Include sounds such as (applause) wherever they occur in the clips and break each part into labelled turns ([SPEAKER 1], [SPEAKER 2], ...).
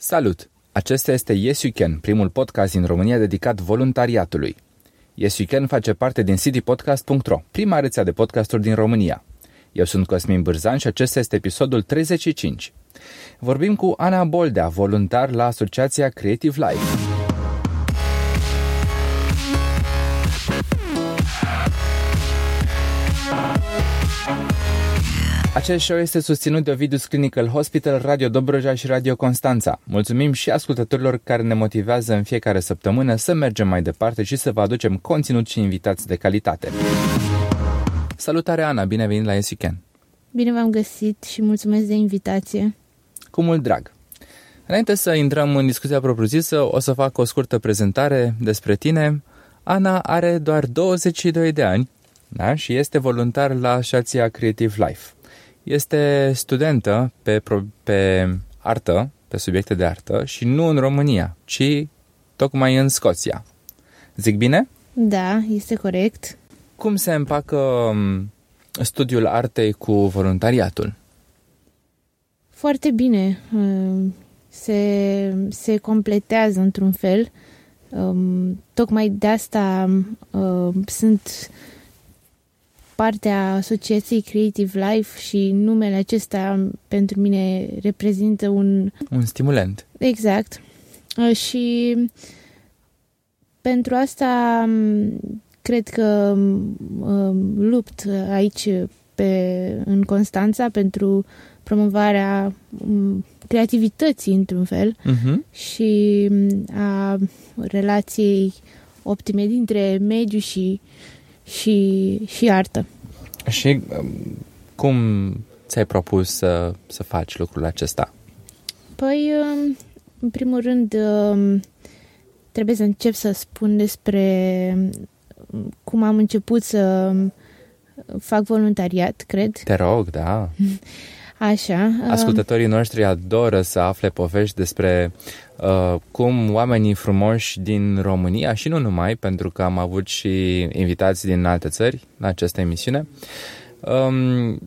[SPEAKER 1] Salut! Acesta este Yes You Can, primul podcast din România dedicat voluntariatului. Yes You Can face parte din citypodcast.ro, prima rețea de podcasturi din România. Eu sunt Cosmin Bârzan și acesta este episodul 35. Vorbim cu Ana Boldea, voluntar la Asociația Creative Life. Acest show este susținut de Ovidus Clinical Hospital, Radio Dobrogea și Radio Constanța. Mulțumim și ascultătorilor care ne motivează în fiecare săptămână să mergem mai departe și să vă aducem conținut și invitați de calitate. Salutare, Ana! Bine venit la Yes You Can!
[SPEAKER 2] Bine v-am găsit și mulțumesc de invitație.
[SPEAKER 1] Cu mult drag! Înainte să intrăm în discuția propriu-zisă, o să fac o scurtă prezentare despre tine. Ana are doar 22 de ani da? și este voluntar la Asociația Creative Life. Este studentă pe, pe artă, pe subiecte de artă și nu în România, ci tocmai în Scoția. Zic bine?
[SPEAKER 2] Da, este corect.
[SPEAKER 1] Cum se împacă um, studiul artei cu voluntariatul?
[SPEAKER 2] Foarte bine. Um, se, se completează într-un fel. Um, tocmai de asta sunt partea asociației Creative Life și numele acesta pentru mine reprezintă un...
[SPEAKER 1] Un stimulant.
[SPEAKER 2] Exact. Uh, și pentru asta cred că lupt aici pe, în Constanța pentru promovarea creativității într-un fel uh-huh. și a relației optime dintre mediu și și, și artă.
[SPEAKER 1] Și um, cum ți-ai propus să, să faci lucrul acesta?
[SPEAKER 2] Păi, um, în primul rând, um, trebuie să încep să spun despre cum am început să fac voluntariat, cred.
[SPEAKER 1] Te rog, da. (laughs)
[SPEAKER 2] Așa.
[SPEAKER 1] Ascultătorii noștri adoră să afle povești despre uh, cum oamenii frumoși din România și nu numai, pentru că am avut și invitați din alte țări la această emisiune, um,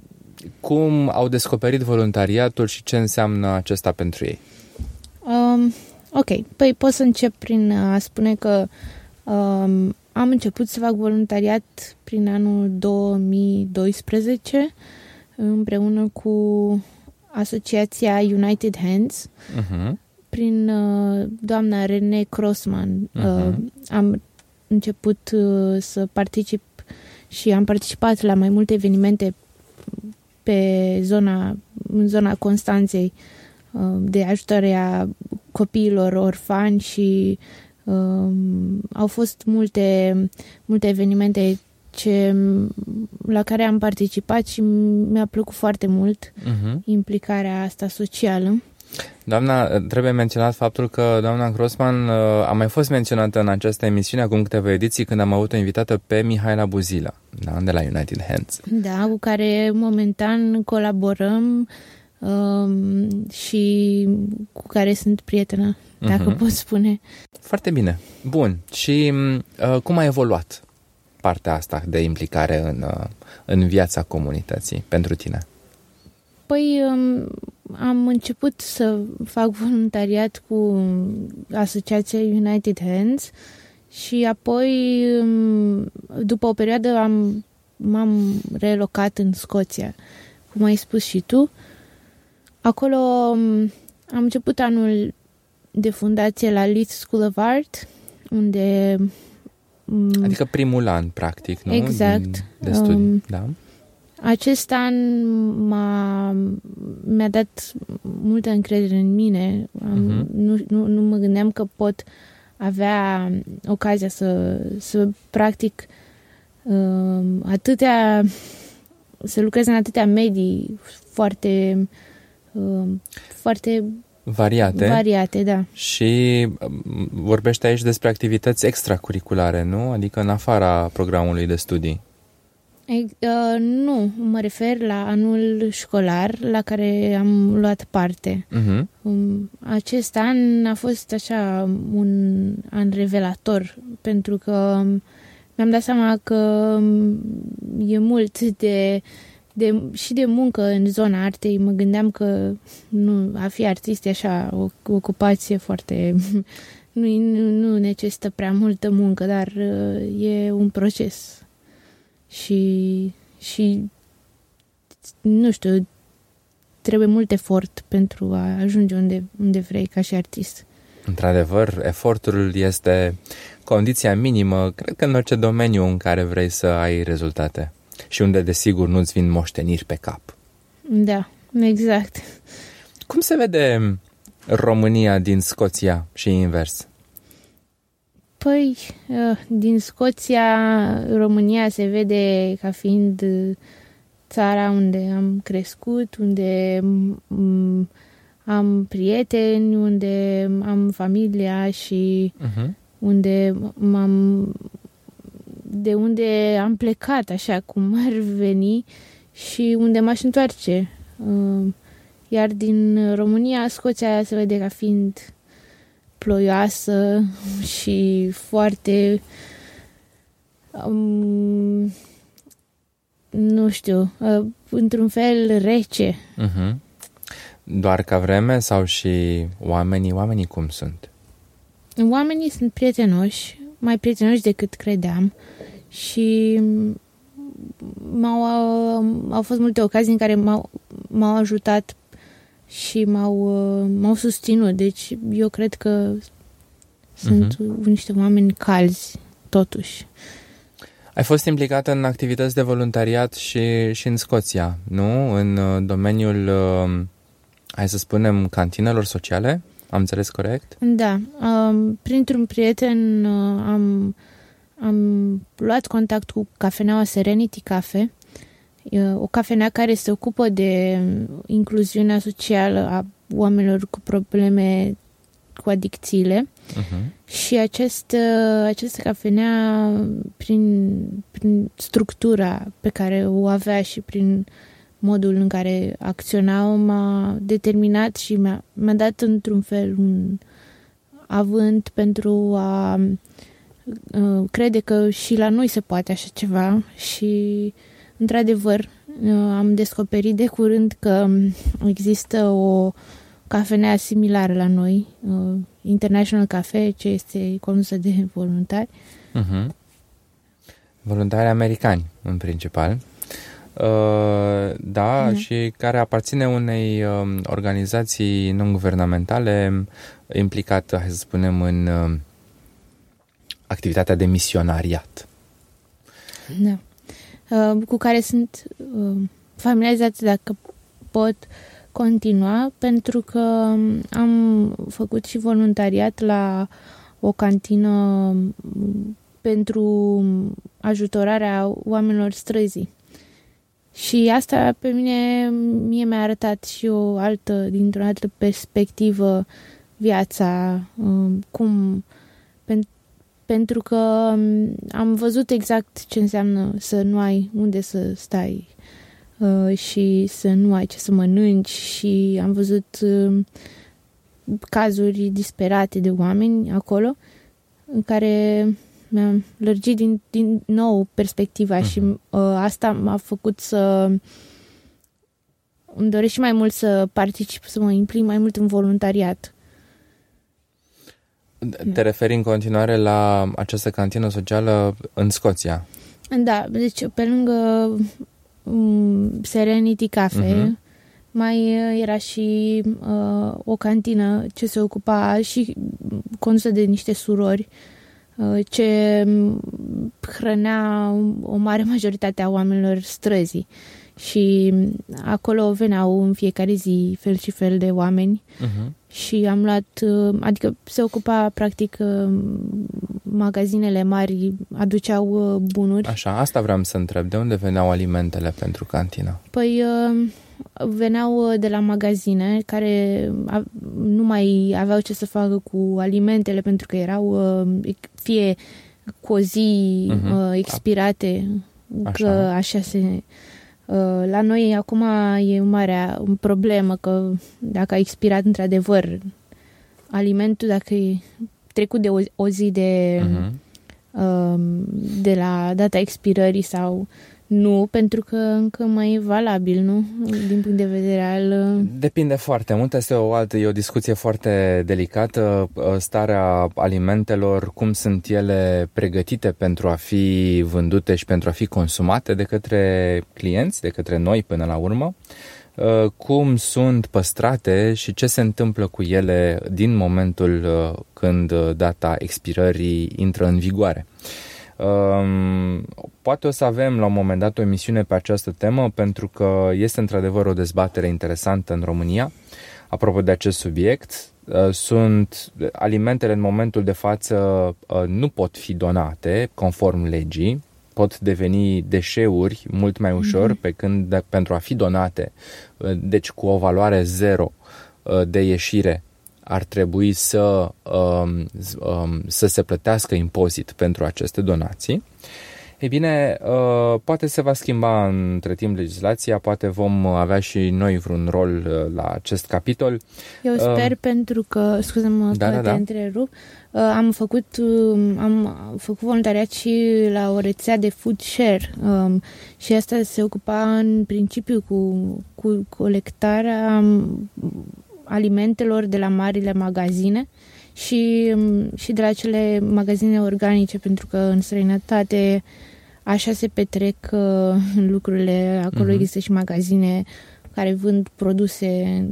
[SPEAKER 1] cum au descoperit voluntariatul și ce înseamnă acesta pentru ei.
[SPEAKER 2] Um, ok, păi pot să încep prin a spune că um, am început să fac voluntariat prin anul 2012 împreună cu asociația United Hands uh-huh. prin uh, doamna Rene Crossman. Uh-huh. Uh, am început uh, să particip și am participat la mai multe evenimente pe zona, în zona Constanței uh, de ajutare a copiilor orfani și uh, au fost multe, multe evenimente ce, la care am participat și mi-a plăcut foarte mult uh-huh. implicarea asta socială.
[SPEAKER 1] Doamna, trebuie menționat faptul că doamna Grossman uh, a mai fost menționată în această emisiune acum câteva ediții când am avut o invitată pe Mihaela Buzila, da, de la United Hands.
[SPEAKER 2] Da, cu care momentan colaborăm um, și cu care sunt prietenă, dacă uh-huh. pot spune.
[SPEAKER 1] Foarte bine. Bun. Și uh, cum a evoluat partea asta de implicare în, uh, în viața comunității pentru tine?
[SPEAKER 2] Păi um, am început să fac voluntariat cu asociația United Hands și apoi um, după o perioadă am, m-am relocat în Scoția, cum ai spus și tu. Acolo um, am început anul de fundație la Leeds School of Art, unde
[SPEAKER 1] Mm. Adică primul an, practic, nu?
[SPEAKER 2] Exact.
[SPEAKER 1] de studii, um, da?
[SPEAKER 2] Acest an m-a, mi-a dat multă încredere în mine. uh-huh. nu, nu, nu mă gândeam că pot avea ocazia să, să practic uh, atâtea să lucrez în atâtea medii foarte uh, foarte
[SPEAKER 1] Variate.
[SPEAKER 2] Variate, da.
[SPEAKER 1] Și um, vorbește aici despre activități extracurriculare, nu? Adică în afara programului de studii.
[SPEAKER 2] E, uh, nu, mă refer la anul școlar la care am luat parte. Uh-huh. Um, acest an a fost așa un an revelator pentru că mi-am dat seama că um, e mult de de, și de muncă în zona artei. Mă gândeam că nu, a fi artist e așa o, o ocupație foarte... (laughs) Nu, nu, nu necesită prea multă muncă, dar uh, e un proces. Și, și nu știu, trebuie mult efort pentru a ajunge unde, unde vrei ca și artist.
[SPEAKER 1] Într-adevăr, efortul este condiția minimă, cred că în orice domeniu în care vrei să ai rezultate și unde, desigur, nu-ți vin moșteniri pe cap.
[SPEAKER 2] Da, exact.
[SPEAKER 1] Cum se vede România din Scoția și invers?
[SPEAKER 2] Păi, uh, din Scoția, România se vede ca fiind țara unde am crescut, unde am prieteni, unde am familia și uh-huh. unde m-am de unde am plecat, așa cum ar veni și unde m-aș întoarce. Uh, iar din România, Scoția se vede ca fiind ploioasă și foarte um, nu știu, uh, într-un fel rece. Uh-huh.
[SPEAKER 1] Doar ca vreme sau și oamenii? Oamenii cum sunt?
[SPEAKER 2] Oamenii sunt prietenoși, mai prietenoși decât credeam și m-au, au fost multe ocazii în care m-au, m-au ajutat și m-au, m-au susținut. Deci eu cred că sunt uh-huh. niște oameni calzi, totuși.
[SPEAKER 1] Ai fost implicată în activități de voluntariat și, și în Scoția, nu? În uh, domeniul, uh, hai să spunem, cantinelor sociale? Am înțeles corect?
[SPEAKER 2] Da. Um, printr-un prieten uh, am, am luat contact cu cafeneaua Serenity Cafe, o cafenea care se ocupă de incluziunea socială a oamenilor cu probleme cu adicțiile uh-huh. și acest, această cafenea, prin, prin structura pe care o avea și prin modul în care acționau, m-a determinat și mi-a, mi-a dat într-un fel un avânt pentru a uh, crede că și la noi se poate așa ceva și într-adevăr uh, am descoperit de curând că există o cafenea similară la noi, uh, International Cafe, ce este condusă de (laughs) voluntari. Uh-huh.
[SPEAKER 1] Voluntari americani, în principal. Uh, da, uh-huh. și care aparține unei uh, organizații non-guvernamentale implicată, hai să spunem, în uh, activitatea de misionariat.
[SPEAKER 2] Da. Uh, cu care sunt uh, familiarizați, dacă pot, continua pentru că am făcut și voluntariat la o cantină pentru ajutorarea oamenilor străzii. Și asta pe mine mie mi-a arătat și o altă, dintr-o altă perspectivă viața, um, cum pen, pentru că am văzut exact ce înseamnă să nu ai unde să stai Uh, și să nu ai ce să mănânci și am văzut uh, cazuri disperate de oameni acolo în care mi-am lărgit din, din nou perspectiva uh-huh. și uh, asta m-a făcut să îmi doresc și mai mult să particip, să mă implic mai mult în voluntariat.
[SPEAKER 1] Te referi în continuare la această cantină socială în Scoția?
[SPEAKER 2] Da, deci pe lângă um, Serenity Cafe, uh-huh. mai uh, era și uh, o cantină ce se ocupa și condusă de niște surori uh, ce hrănea o mare majoritate a oamenilor străzii și acolo veneau în fiecare zi fel și fel de oameni uh-huh. Și am luat, uh, adică se ocupa practic uh, magazinele mari aduceau uh, bunuri.
[SPEAKER 1] Așa, asta vreau să întreb, de unde veneau alimentele pentru cantină?
[SPEAKER 2] Păi veneau de la magazine care nu mai aveau ce să facă cu alimentele pentru că erau fie cu o zi uh-huh. expirate, așa. că așa se Uh, la noi acum e o mare problemă că dacă a expirat într-adevăr alimentul, dacă e trecut de o, o zi de, uh-huh. de la data expirării sau Nu, pentru că încă mai e valabil, nu? Din punct de vedere al... Uh,
[SPEAKER 1] Depinde foarte mult. Este o altă, e o discuție foarte delicată. Uh, starea alimentelor, cum sunt ele pregătite pentru a fi vândute și pentru a fi consumate de către clienți, de către noi până la urmă uh, cum sunt păstrate și ce se întâmplă cu ele din momentul când data expirării intră în vigoare. Um, poate o să avem la un moment dat o emisiune pe această temă pentru că este într-adevăr o dezbatere interesantă în România apropo de acest subiect. Uh, sunt alimentele în momentul de față uh, nu pot fi donate conform legii, pot deveni deșeuri mult mai ușor mm-hmm. pe când de, pentru a fi donate, uh, deci cu o valoare zero de ieșire ar trebui să, um, um, să se plătească impozit pentru aceste donații. Ei bine, uh, poate se va schimba între timp legislația, poate vom avea și noi vreun rol uh, la acest capitol.
[SPEAKER 2] Eu sper uh, pentru că, scuze-mă da, că da, te da. întrerup, uh, am făcut, uh, am făcut voluntariat și la o rețea de food share um, și asta se ocupa în principiu cu, cu colectarea alimentelor de la marile magazine și, și de la cele magazine organice, pentru că în străinătate așa se petrec uh, (laughs) lucrurile. Acolo uh-huh. există și magazine care vând produse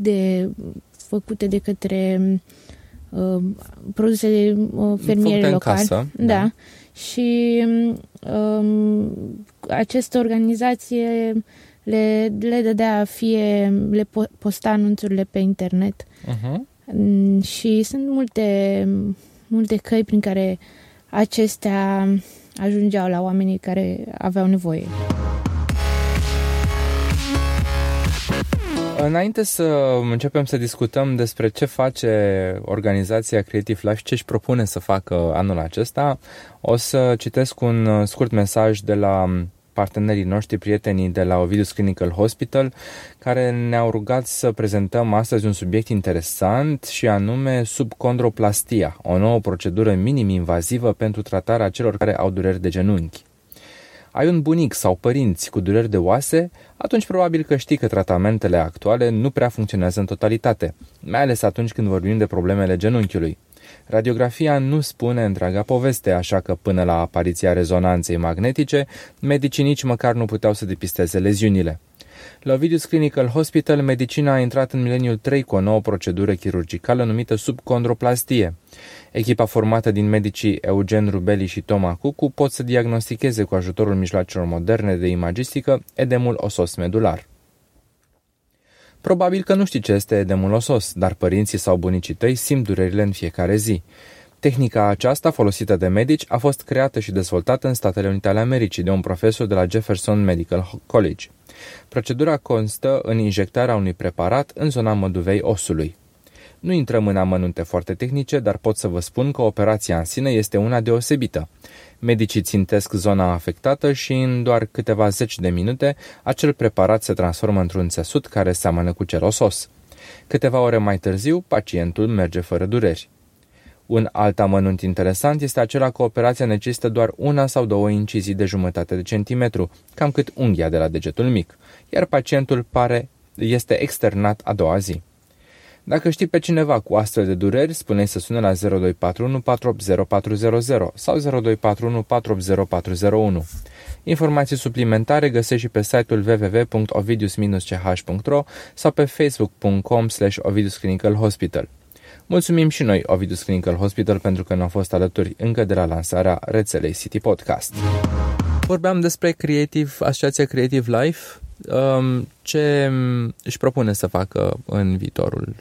[SPEAKER 2] de făcute de către uh, produse de uh, fermieri locali. Casă, da. da. Și um, această organizație le, le dădea fie, le posta anunțurile pe internet. Uh-huh. Și sunt multe, multe căi prin care acestea ajungeau la oamenii care aveau nevoie.
[SPEAKER 1] Înainte să începem să discutăm despre ce face organizația Creative Life și ce își propune să facă anul acesta, o să citesc un scurt mesaj de la partenerii noștri, prietenii de la Ovidus Clinical Hospital, care ne-au rugat să prezentăm astăzi un subiect interesant și anume subcondroplastia, o nouă procedură minim-invazivă pentru tratarea celor care au dureri de genunchi. Ai un bunic sau părinți cu dureri de oase, atunci probabil că știi că tratamentele actuale nu prea funcționează în totalitate, mai ales atunci când vorbim de problemele genunchiului. Radiografia nu spune întreaga poveste, așa că până la apariția rezonanței magnetice, medicii nici măcar nu puteau să depisteze leziunile. La Ovidius Clinical Hospital, medicina a intrat în mileniul 3 cu o nouă procedură chirurgicală numită subcondroplastie. Echipa formată din medicii Eugen Rubeli și Toma Cucu pot să diagnosticheze cu ajutorul mijloacelor moderne de imagistică edemul osos medular. Probabil că nu știi ce este edemul osos, dar părinții sau bunicii tăi simt durerile în fiecare zi. Tehnica aceasta, folosită de medici, a fost creată și dezvoltată în Statele Unite ale Americii de un profesor de la Jefferson Medical College. Procedura constă în injectarea unui preparat în zona măduvei osului. Nu intrăm în amănunte foarte tehnice, dar pot să vă spun că operația în sine este una deosebită. Medicii țintesc zona afectată și în doar câteva zeci de minute acel preparat se transformă într-un țesut care seamănă cu cel osos. Câteva ore mai târziu, pacientul merge fără dureri. Un alt amănunt interesant este acela că operația necesită doar una sau două incizii de jumătate de centimetru, cam cât unghia de la degetul mic, iar pacientul pare este externat a doua zi. Dacă știi pe cineva cu astfel de dureri, spune să sune la 0241 480400 sau 0241 480401. Informații suplimentare găsești și pe site-ul www.ovidius-ch.ro sau pe facebook.com slash Ovidus Clinical Hospital. Mulțumim și noi, Ovidus Clinical Hospital, pentru că ne-au fost alături încă de la lansarea rețelei City Podcast. Vorbeam despre Creative, Asociația Creative Life, um, ce își propune să facă în viitorul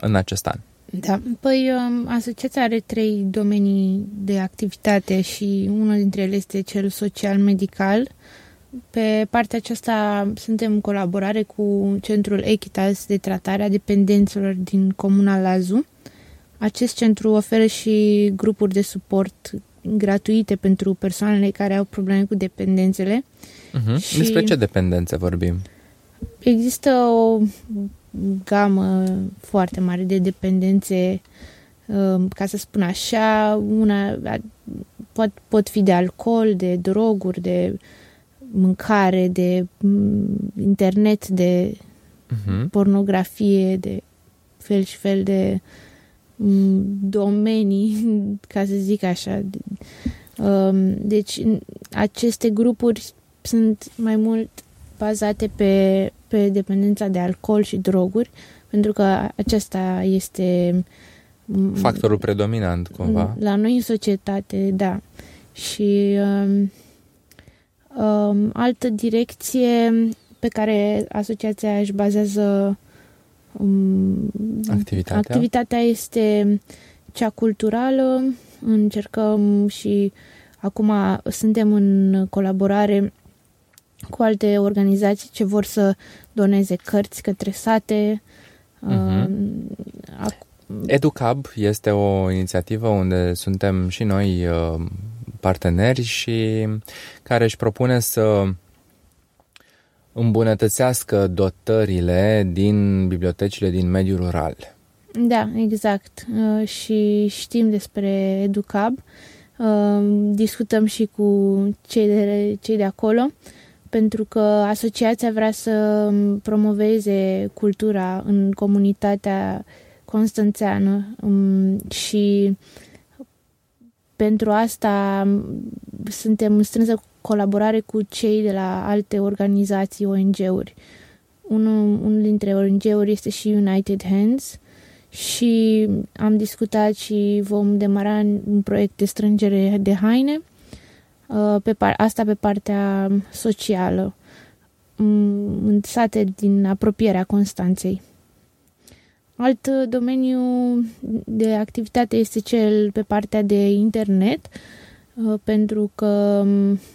[SPEAKER 1] în acest an.
[SPEAKER 2] Da, păi um, asociația are trei domenii de activitate și unul dintre ele este cel social-medical. Pe partea aceasta suntem în colaborare cu Centrul Echitas de tratare a dependențelor din Comuna Lazu. Acest centru oferă și grupuri de suport gratuite pentru persoanele care au probleme cu dependențele.
[SPEAKER 1] Uh-huh. Și Despre ce dependențe vorbim?
[SPEAKER 2] Există o gamă foarte mare de dependențe, um, ca să spun așa, una pot, pot fi de alcool, de droguri, de mâncare, de internet, de uh-huh. pornografie, de fel și fel de domenii, (laughs) ca să zic așa. Um, deci aceste grupuri sunt mai mult bazate pe, pe dependența de alcool și droguri, pentru că acesta este
[SPEAKER 1] factorul predominant cumva.
[SPEAKER 2] La noi în societate, da. Și um, um, altă direcție pe care asociația își bazează
[SPEAKER 1] um, activitatea.
[SPEAKER 2] activitatea este cea culturală. Încercăm și acum suntem în colaborare cu alte organizații ce vor să doneze cărți către sate. Uh-huh.
[SPEAKER 1] Educab este o inițiativă unde suntem și noi uh, parteneri și care își propune să îmbunătățească dotările din bibliotecile din mediul rural.
[SPEAKER 2] Da, exact. Uh, și știm despre Educab. Uh, discutăm și cu cei de, cei de acolo pentru că asociația vrea să promoveze cultura în comunitatea constanțeană um, și pentru asta suntem în strânsă colaborare cu cei de la alte organizații, ONG-uri. Unul, unul dintre ONG-uri este și United Hands și am discutat și vom demara un proiect de strângere de haine, uh, pe par- asta pe partea socială, în sate din apropierea Constanței. Alt domeniu de activitate este cel pe partea de internet, uh, pentru că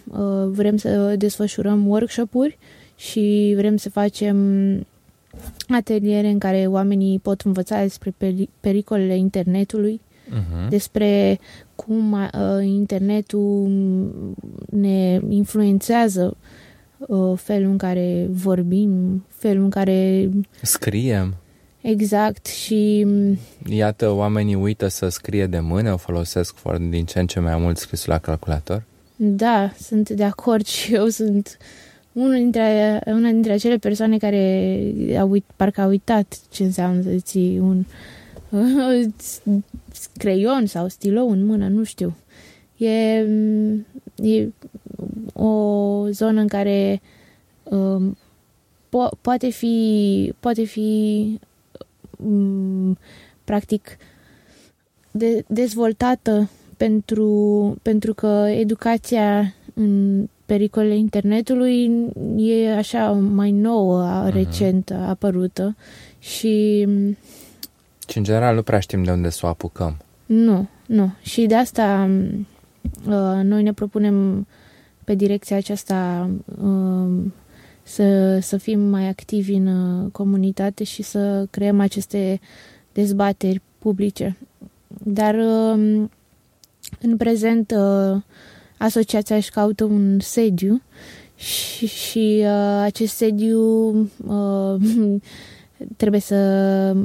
[SPEAKER 2] uh, vrem să desfășurăm workshop-uri și vrem să facem ateliere în care oamenii pot învăța despre pericolele internetului, uh-huh. despre cum uh, internetul ne influențează felul în care vorbim, felul în care
[SPEAKER 1] scriem.
[SPEAKER 2] Exact și... Mm,
[SPEAKER 1] Iată, oamenii uită să scrie de mână, o folosesc din ce în ce mai mult scrisul la calculator.
[SPEAKER 2] Da, sunt de acord și eu sunt unul dintre, una dintre acele persoane care au uit, parcă au uitat ce înseamnă să ții un (laughs) creion sau stilou în mână, nu știu. E, mm, e o zonă în care um, po- poate fi poate fi Mm, practic de, dezvoltată pentru, pentru că educația în pericolele internetului e așa mai nouă, uh-huh. recent apărută și...
[SPEAKER 1] Și în general nu prea știm de unde să o apucăm.
[SPEAKER 2] Nu, nu. Și de asta uh, noi ne propunem pe direcția aceasta uh, să, să fim mai activi în uh, comunitate și să creăm aceste dezbateri publice. Dar um, în prezent uh, asociația își caută un sediu și, și uh, acest sediu (laughs) trebuie să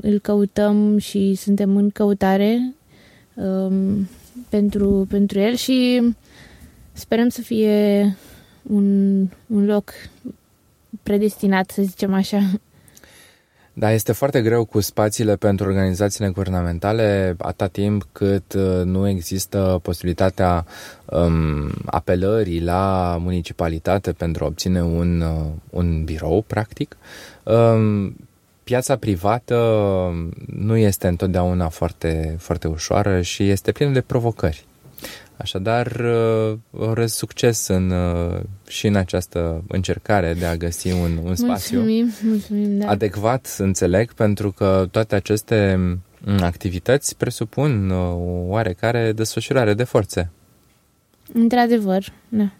[SPEAKER 2] îl căutăm și suntem în căutare um, pentru, pentru el și sperăm să fie un, un loc predestinat, să zicem așa.
[SPEAKER 1] Da, este foarte greu cu spațiile pentru organizațiile guvernamentale atât timp cât uh, nu există posibilitatea um, apelării la municipalitate pentru a obține un, uh, un birou, practic. Um, piața privată nu este întotdeauna foarte, foarte ușoară și este plină de provocări. Așadar, uh, urez succes în, uh, și în această încercare de a găsi un, un spațiu
[SPEAKER 2] mulțumim, mulțumim, da.
[SPEAKER 1] adecvat, înțeleg, pentru că toate aceste mm, activități presupun uh, o oarecare desfășurare de forțe.
[SPEAKER 2] Într-adevăr, da.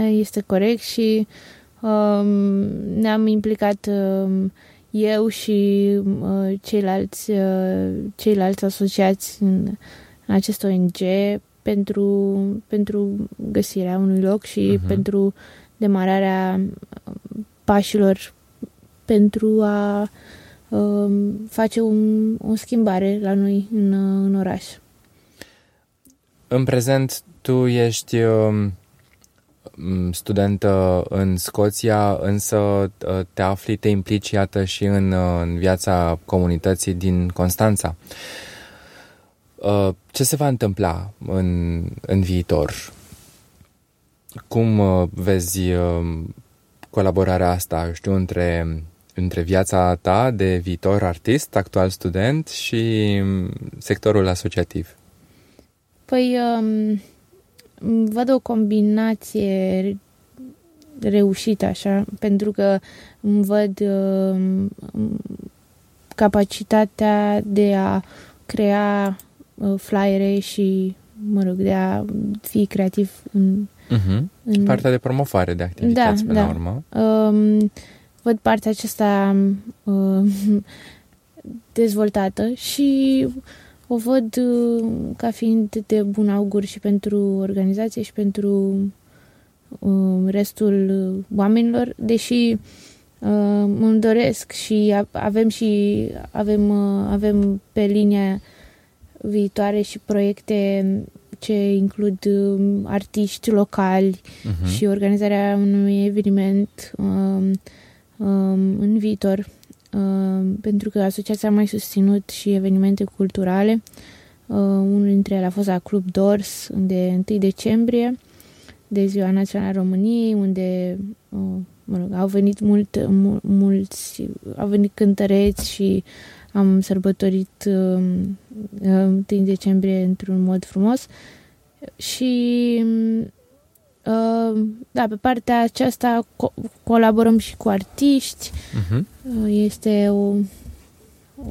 [SPEAKER 2] Este corect și um, ne-am implicat um, eu și uh, ceilalți, uh, ceilalți asociați în, în acest ONG pentru, pentru găsirea unui loc și uh-huh. pentru demararea pașilor pentru a uh, face un, o schimbare la noi în, în oraș.
[SPEAKER 1] În prezent, tu ești uh, studentă în Scoția, însă uh, te afli, te implici, iată, și în, uh, în viața comunității din Constanța. Uh, ce se va întâmpla în, în viitor? Cum vezi colaborarea asta, știu, între, între viața ta de viitor artist, actual student și um, sectorul asociativ?
[SPEAKER 2] Păi, um văd o combinație reușită așa, pentru că îmi văd uh, capacitatea de a crea uh, flyere și, mă rog, de a fi creativ în...
[SPEAKER 1] Uh-huh. în... Partea de promovare de activități,
[SPEAKER 2] da,
[SPEAKER 1] pe
[SPEAKER 2] da.
[SPEAKER 1] la urmă.
[SPEAKER 2] Um, văd partea aceasta uh, (laughs) dezvoltată și o văd uh, ca fiind de bun augur și pentru organizație și pentru uh, restul oamenilor, deși uh, îmi doresc și avem și avem, avem pe linia viitoare și proiecte ce includ artiști locali uh-huh. și organizarea unui eveniment um, um, în viitor Uh, pentru că asociația a mai susținut și evenimente culturale. Uh, unul dintre ele a fost la Club Dors, de 1 decembrie, de Ziua Națională a României, unde uh, mă rog, au venit mult, mul, mulți, au venit cântăreți și am sărbătorit uh, 1 decembrie într-un mod frumos și Uh, da, pe partea aceasta co- colaborăm și cu artiști. Uh-huh. Uh, este o,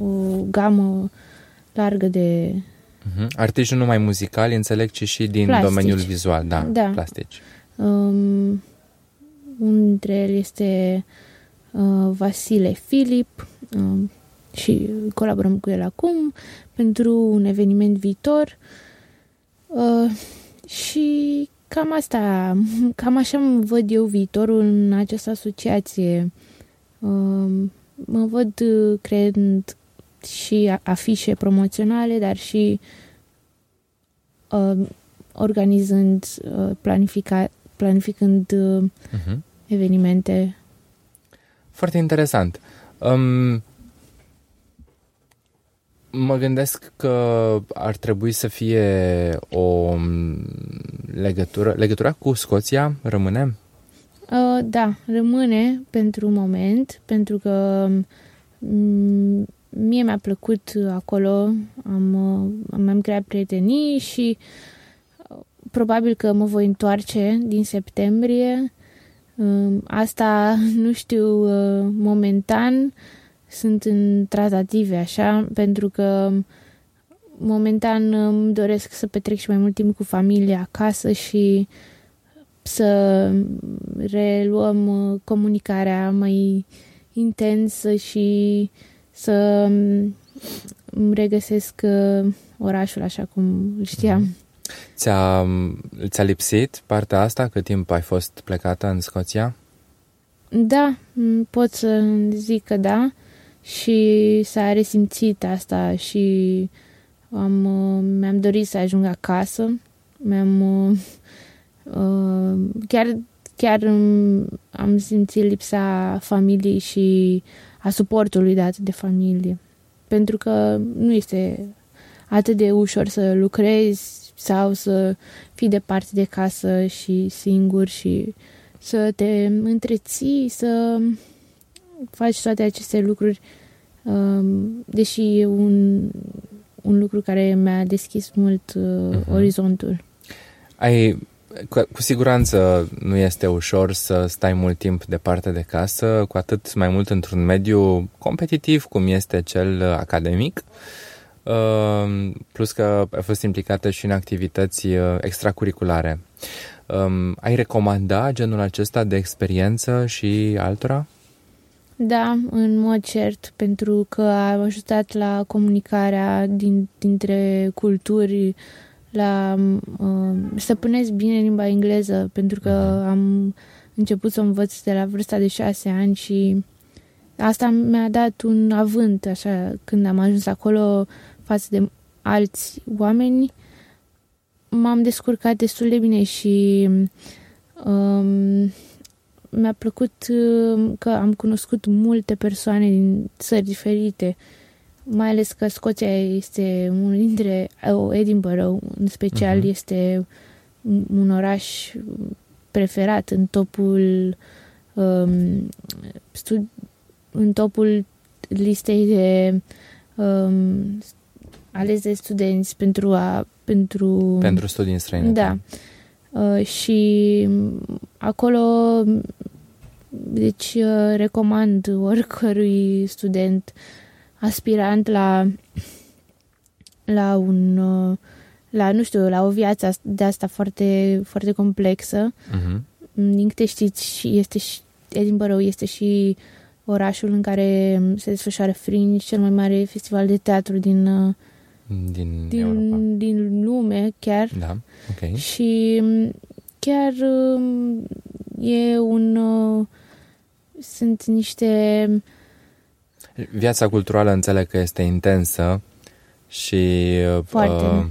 [SPEAKER 2] o gamă largă de...
[SPEAKER 1] Uh-huh. Artiști nu numai muzicali, înțeleg, ci și din plastici. domeniul vizual, da, da. plastici. Um,
[SPEAKER 2] unul dintre ele este uh, Vasile Filip uh, și colaborăm cu el acum pentru un eveniment viitor. Uh, și Cam asta, (laughs) cam așa mă văd eu viitorul în această asociație. Um, mă văd uh, creând și afișe promoționale, dar și um, organizând, uh, planifica, planificând uh-huh. evenimente.
[SPEAKER 1] Foarte interesant. Um, Mă gândesc că ar trebui să fie o legătură, legătura cu Scoția rămâne?
[SPEAKER 2] Uh, da, rămâne pentru un moment, pentru că um, mie mi-a plăcut acolo, am, uh, am creat prietenii și uh, probabil că mă voi întoarce din septembrie. Uh, asta (laughs) nu știu uh, momentan, sunt în tratative, așa, pentru că momentan îmi doresc să petrec și mai mult timp cu familia acasă și să reluăm uh, comunicarea mai intensă și să îmi regăsesc uh, orașul așa cum îl știam. Mhm.
[SPEAKER 1] Ți-a, ți-a lipsit partea asta cât timp ai fost plecată în Scoția?
[SPEAKER 2] Da, pot să zic că da și s-a resimțit asta și am, uh, mi-am dorit să ajung acasă. Mi-am uh, uh, chiar chiar am simțit lipsa familiei și a suportului dat de familie. Pentru că nu este atât de ușor să lucrezi sau să fii departe de casă și singur și să te întreții, să faci toate aceste lucruri, um, deși e un, un lucru care mi-a deschis mult uh-huh. orizontul.
[SPEAKER 1] Ai, cu, cu siguranță nu este ușor să stai mult timp departe de casă, cu atât mai mult într-un mediu competitiv cum este cel academic. Uh, plus că ai fost implicată și în activități uh, extracurriculare. Um, ai recomanda genul acesta de experiență și altora?
[SPEAKER 2] Da, în mod cert, pentru că a ajutat la comunicarea din, dintre culturi, la uh, stăpânesc bine limba engleză, pentru că mhm. am început să învăț de la vârsta de șase ani și asta mi-a dat un avânt, așa, când am ajuns acolo față de alți oameni, m-am descurcat destul de bine și Um, mi-a plăcut uh, că am cunoscut multe persoane din țări diferite, mai ales că Scoția este unul dintre, oh, Edinburgh în special, uh-huh. este un, un oraș preferat în topul um, stud- în topul listei de um, ales de studenți pentru a pentru
[SPEAKER 1] pentru studii în străinătate.
[SPEAKER 2] Da. Uh, și acolo deci uh, recomand oricărui student aspirant la la un uh, la, nu știu, la o viață de asta foarte, foarte complexă. Uh-huh. Din câte știți, este și, Edinburgh este și orașul în care se desfășoară Fringe, cel mai mare festival de teatru din, uh,
[SPEAKER 1] din,
[SPEAKER 2] din,
[SPEAKER 1] Europa.
[SPEAKER 2] din lume, chiar.
[SPEAKER 1] Da, ok.
[SPEAKER 2] Și um, chiar um, e un... Uh, sunt niște...
[SPEAKER 1] Viața culturală înțeleg că este intensă și
[SPEAKER 2] Foarte. Uh,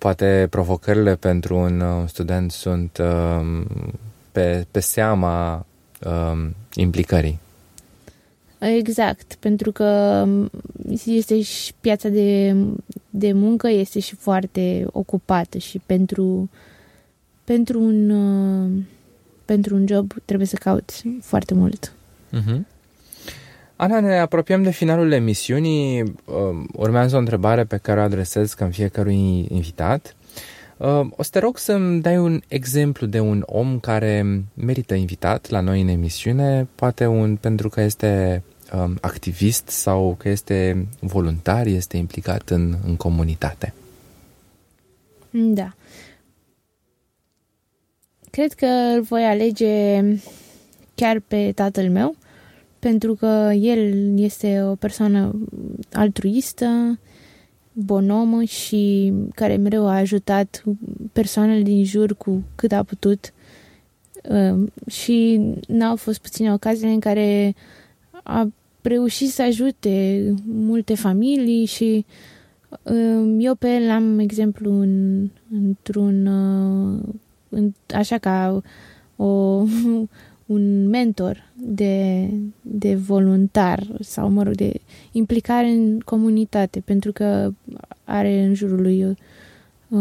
[SPEAKER 1] poate provocările pentru un uh, student sunt uh, pe, pe seama uh, implicării.
[SPEAKER 2] Exact, pentru că um, este și piața de, de muncă este și foarte ocupată și pentru, pentru, un, uh, pentru un job trebuie să cauți foarte mult. Uh-huh.
[SPEAKER 1] Ana, ne apropiem de finalul emisiunii. Um, urmează o întrebare pe care o adresez cam fiecărui invitat. Um, o să te rog să-mi dai un exemplu de un om care merită invitat la noi în emisiune, poate un pentru că este um, activist sau că este voluntar, este implicat în, în comunitate.
[SPEAKER 2] Da. Cred că îl voi alege chiar pe tatăl meu, pentru că el este o persoană altruistă, bonomă și care mereu a ajutat persoanele din jur cu cât a putut. Um, și n-au fost puține ocazii în care a reușit să ajute multe familii și um, eu pe el am exemplu în, într-un uh, în, așa ca o un mentor de, de voluntar sau, mă rog, de implicare în comunitate, pentru că are în jurul lui uh,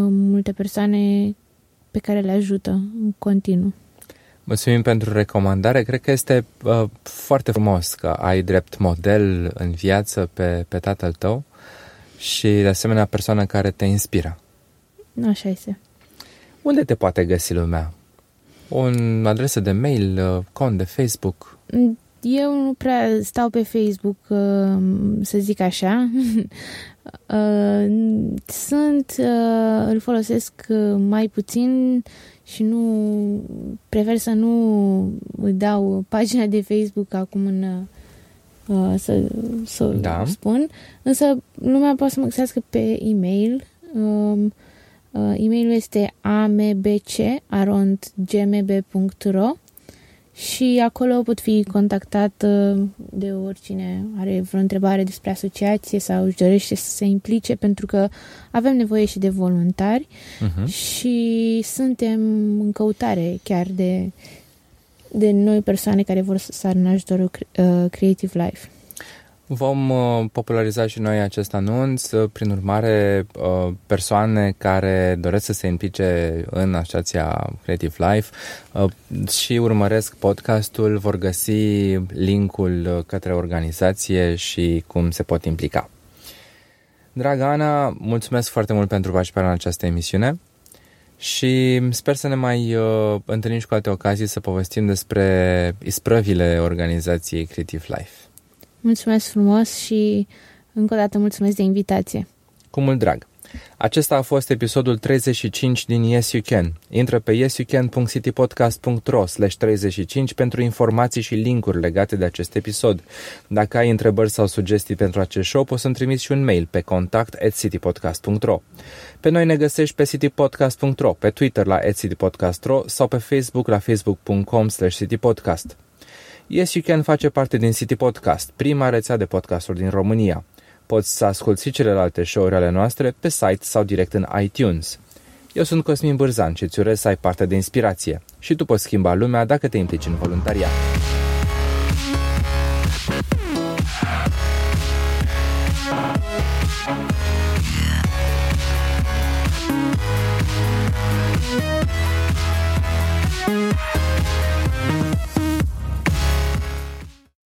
[SPEAKER 2] multe persoane pe care le ajută în continuu.
[SPEAKER 1] Mulțumim pentru recomandare. Cred că este uh, foarte frumos că ai drept model în viață pe, pe tatăl tău și, de asemenea, persoană care te inspiră.
[SPEAKER 2] Așa este.
[SPEAKER 1] Unde te poate găsi lumea? O adresă de mail, uh, cont de Facebook?
[SPEAKER 2] Eu nu prea stau pe Facebook, uh, să zic așa. (laughs) Uh, sunt, îl folosesc mai puțin și nu prefer să nu dau pagina de Facebook acum în să, să da. spun. Însă lumea poate să mă găsească pe e-mail um, Uh, e-mailul este ambc.gmb.ro și acolo pot fi contactat de oricine are vreo întrebare despre asociație sau își dorește să se implice pentru că avem nevoie și de voluntari uh-huh. și suntem în căutare chiar de, de noi persoane care vor să sară în ajutorul uh, Creative Life.
[SPEAKER 1] Vom uh, populariza și noi acest anunț, uh, prin urmare uh, persoane care doresc să se implice în asociația Creative Life și urmăresc podcastul vor găsi linkul către organizație și cum se pot implica. Dragă Ana, mulțumesc foarte mult pentru participarea în această emisiune și sper să ne mai uh, întâlnim și cu alte ocazii să povestim despre isprăvile organizației Creative Life.
[SPEAKER 2] Mulțumesc frumos și încă o dată mulțumesc de invitație.
[SPEAKER 1] Cu mult drag! Acesta a fost episodul 35 din Yes You Can. Intră pe yesyoucan.citypodcast.ro 35 pentru informații și linkuri legate de acest episod. Dacă ai întrebări sau sugestii pentru acest show, poți să-mi trimiți și un mail pe contact@citypodcast.ro. Pe noi ne găsești pe citypodcast.ro, pe Twitter la citypodcast.ro sau pe Facebook la facebook.com citypodcast. Yes You Can face parte din City Podcast, prima rețea de podcasturi din România. Poți să asculti și celelalte show-uri ale noastre pe site sau direct în iTunes. Eu sunt Cosmin Bârzan și îți urez să ai parte de inspirație. și tu poți schimba lumea dacă te implici în voluntariat.